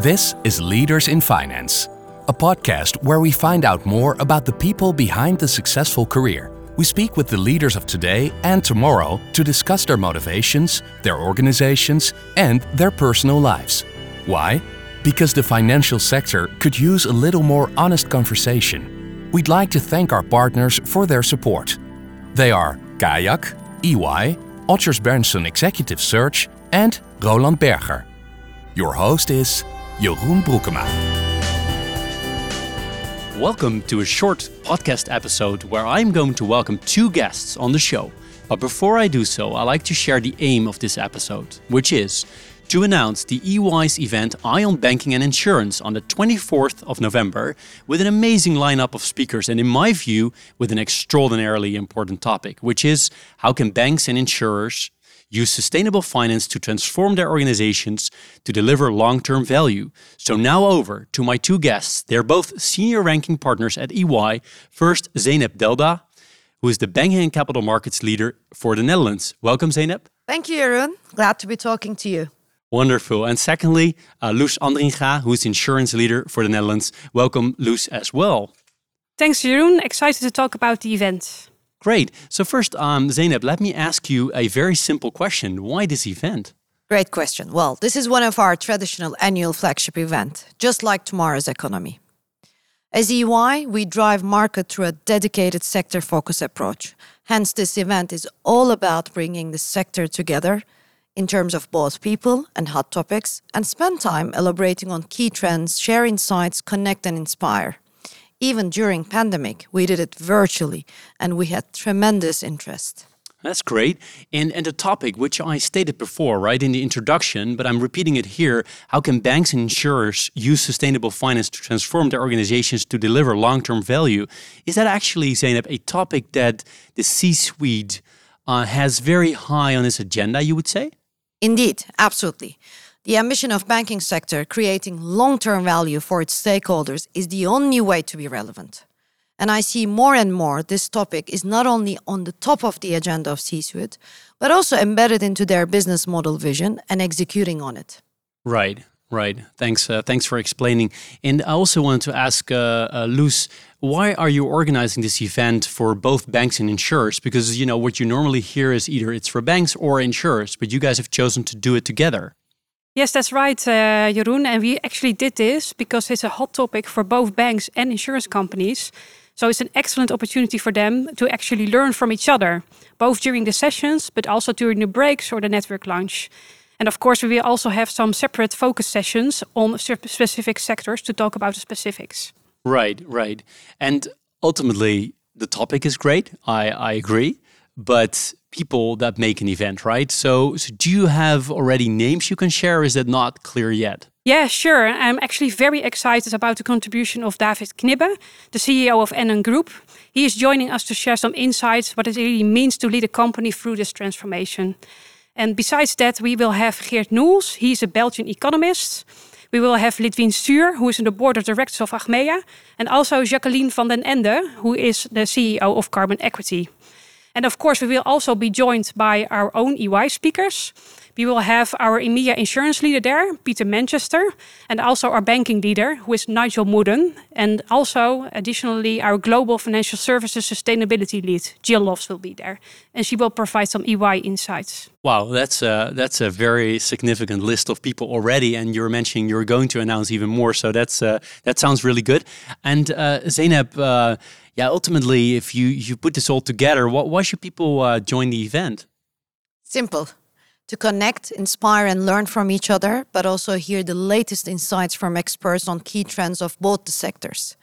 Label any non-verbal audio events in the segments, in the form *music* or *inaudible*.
This is Leaders in Finance, a podcast where we find out more about the people behind the successful career. We speak with the leaders of today and tomorrow to discuss their motivations, their organizations, and their personal lives. Why? Because the financial sector could use a little more honest conversation. We'd like to thank our partners for their support. They are Kayak, EY, Odgers Berndtson Executive Search, and Roland Berger. Your host is Jeroen Broekema. Welcome to a short podcast episode where I'm going to welcome two guests on the show. But before I do so, I like to share the aim of this episode, which is to announce the EY's event Eye on Banking and Insurance on the 24th of November with an amazing lineup of speakers and in my view with an extraordinarily important topic, which is how can banks and insurers use sustainable finance to transform their organizations to deliver long term value. So, now over to my two guests. They're both senior ranking partners at EY. First, Zeynep Delda, who is the banking and capital markets leader for the Netherlands. Welcome, Zeynep. Thank you, Jeroen. Glad to be talking to you. Wonderful. And secondly, uh, Loes Andringa, who is insurance leader for the Netherlands. Welcome, Loes, as well. Thanks, Jeroen. Excited to talk about the event. Great. So first, um, Zeynep, let me ask you a very simple question. Why this event? Great question. Well, this is one of our traditional annual flagship event, just like tomorrow's economy. As EY, we drive market through a dedicated sector focus approach. Hence, this event is all about bringing the sector together in terms of both people and hot topics and spend time elaborating on key trends, share insights, connect and inspire even during pandemic we did it virtually and we had tremendous interest that's great. And and the topic which I stated before, right, in the introduction, but I'm repeating it here, how can banks and insurers use sustainable finance to transform their organizations to deliver long-term value? Is that actually, Zeynep, a topic that the C-suite uh, has very high on its agenda, you would say? Indeed, absolutely. The ambition of banking sector creating long-term value for its stakeholders is the only way to be relevant. And I see more and more this topic is not only on the top of the agenda of C-suite, but also embedded into their business model vision and executing on it. Right, right. Thanks, uh, thanks for explaining. And I also wanted to ask uh, uh, Loes, why are you organizing this event for both banks and insurers? Because you know what you normally hear is either it's for banks or insurers, but you guys have chosen to do it together. Yes, that's right, uh, Jeroen. And we actually did this because it's a hot topic for both banks and insurance companies. So it's an excellent opportunity for them to actually learn from each other, both during the sessions, but also during the breaks or the network lunch. And of course, we will also have some separate focus sessions on specific sectors to talk about the specifics. Right, right. And ultimately, the topic is great. I, I agree. But people that make an event, right? So, so do you have already names you can share? is that not clear yet? Yeah, sure. I'm actually very excited about the contribution of David Knibbe, the CEO of NN Group. He is joining us to share some insights what it really means to lead a company through this transformation. And besides that, we will have Geert Noels. He's a Belgian economist. We will have Lidwien Stuur, who is in the board of directors of Achmea, and also Jacqueline van den Ende, who is the CEO of Carbon Equity. And of course, we will also be joined by our own EY speakers. We will have our EMEA insurance leader there, Peter Manchester, and also our banking leader, who is Nigel Mooden, and also additionally our global financial services sustainability lead, Jill Loves, will be there, and she will provide some EY insights. Wow, that's a, that's a very significant list of people already, and you're mentioning you're going to announce even more, so that's uh, that sounds really good. And uh, Zeynep. Uh, yeah, ultimately, if you you put this all together, what, why should people uh, join the event? Simple. To connect, inspire, and learn from each other, but also hear the latest insights from experts on key trends of both the sectors.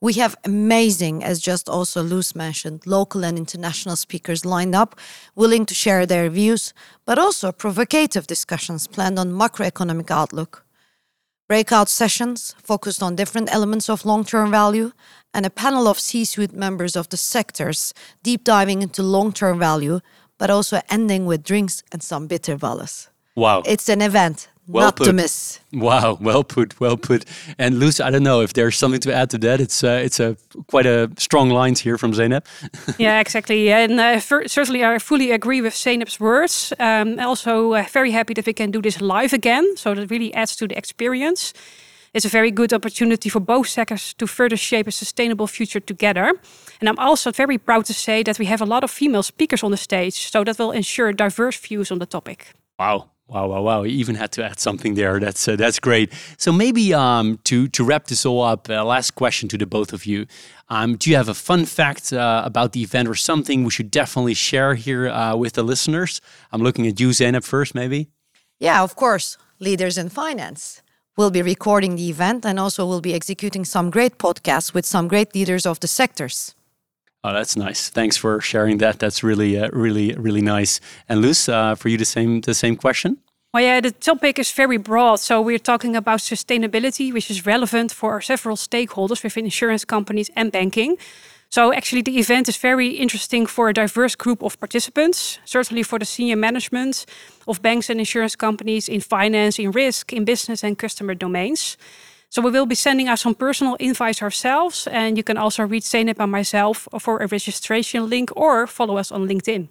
We have amazing, as just also Loes mentioned, local and international speakers lined up, willing to share their views, but also provocative discussions planned on macroeconomic outlook. Breakout sessions focused on different elements of long term value, and a panel of C suite members of the sectors deep diving into long term value, but also ending with drinks and some bitter bitterballen. Wow. It's an event well not put. Wow, well put, well put. And Loes, I don't know if there's something to add to that. It's uh, it's a quite a strong lines here from Zeynep. *laughs* yeah, exactly. And uh, certainly, I fully agree with Zeynep's words. Um, also, uh, very happy that we can do this live again. So that really adds to the experience. It's a very good opportunity for both sectors to further shape a sustainable future together. And I'm also very proud to say that we have a lot of female speakers on the stage, so that will ensure diverse views on the topic. Wow, Wow, wow, wow! You even had to add something there. That's uh, that's great. So maybe um, to to wrap this all up, uh, last question to the both of you: um, Do you have a fun fact uh, about the event or something we should definitely share here uh, with the listeners? I'm looking at you, Zeynep, first, maybe. Yeah, of course. Leaders in finance will be recording the event and also will be executing some great podcasts with some great leaders of the sectors. Oh, that's nice. Thanks for sharing that. That's really, uh, really, really nice. And Loes, uh, for you, the same, the same question. Well, yeah, the topic is very broad. So we're talking about sustainability, which is relevant for several stakeholders within insurance companies and banking. So actually, the event is very interesting for a diverse group of participants. Certainly for the senior management of banks and insurance companies in finance, in risk, in business and customer domains. So we will be sending out some personal invites ourselves, and you can also reach Zeynep and myself for a registration link or follow us on LinkedIn.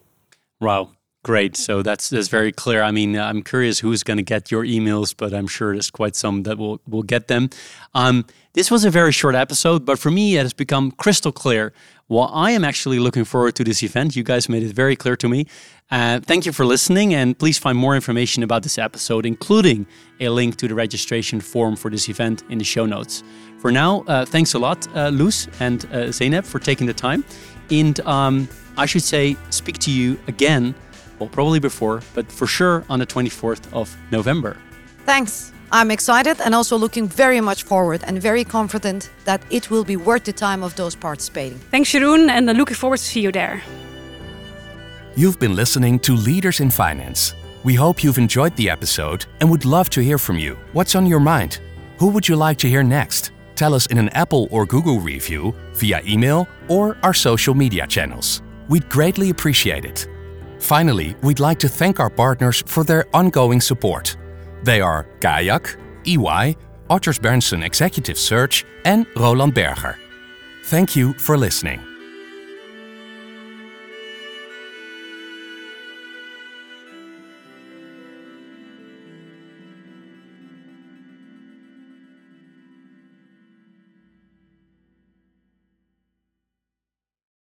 Wow, great! So that's that's very clear. I mean, I'm curious who's going to get your emails, but I'm sure there's quite some that will will get them. Um, this was a very short episode, but for me, it has become crystal clear. Well, I am actually looking forward to this event. You guys made it very clear to me. Uh, thank you for listening, and please find more information about this episode, including a link to the registration form for this event in the show notes. For now, uh, thanks a lot, uh, Loes and uh, Zeynep, for taking the time. And um, I should say, speak to you again, well, probably before, but for sure on the 24th of November. Thanks. I'm excited and also looking very much forward and very confident that it will be worth the time of those participating. Thanks, Jeroen, and I'm looking forward to see you there. You've been listening to Leaders in Finance. We hope you've enjoyed the episode and would love to hear from you. What's on your mind? Who would you like to hear next? Tell us in an Apple or Google review, via email, or our social media channels. We'd greatly appreciate it. Finally, we'd like to thank our partners for their ongoing support. They are Kayak, EY, Odgers Berndtson Executive Search, and Roland Berger. Thank you for listening.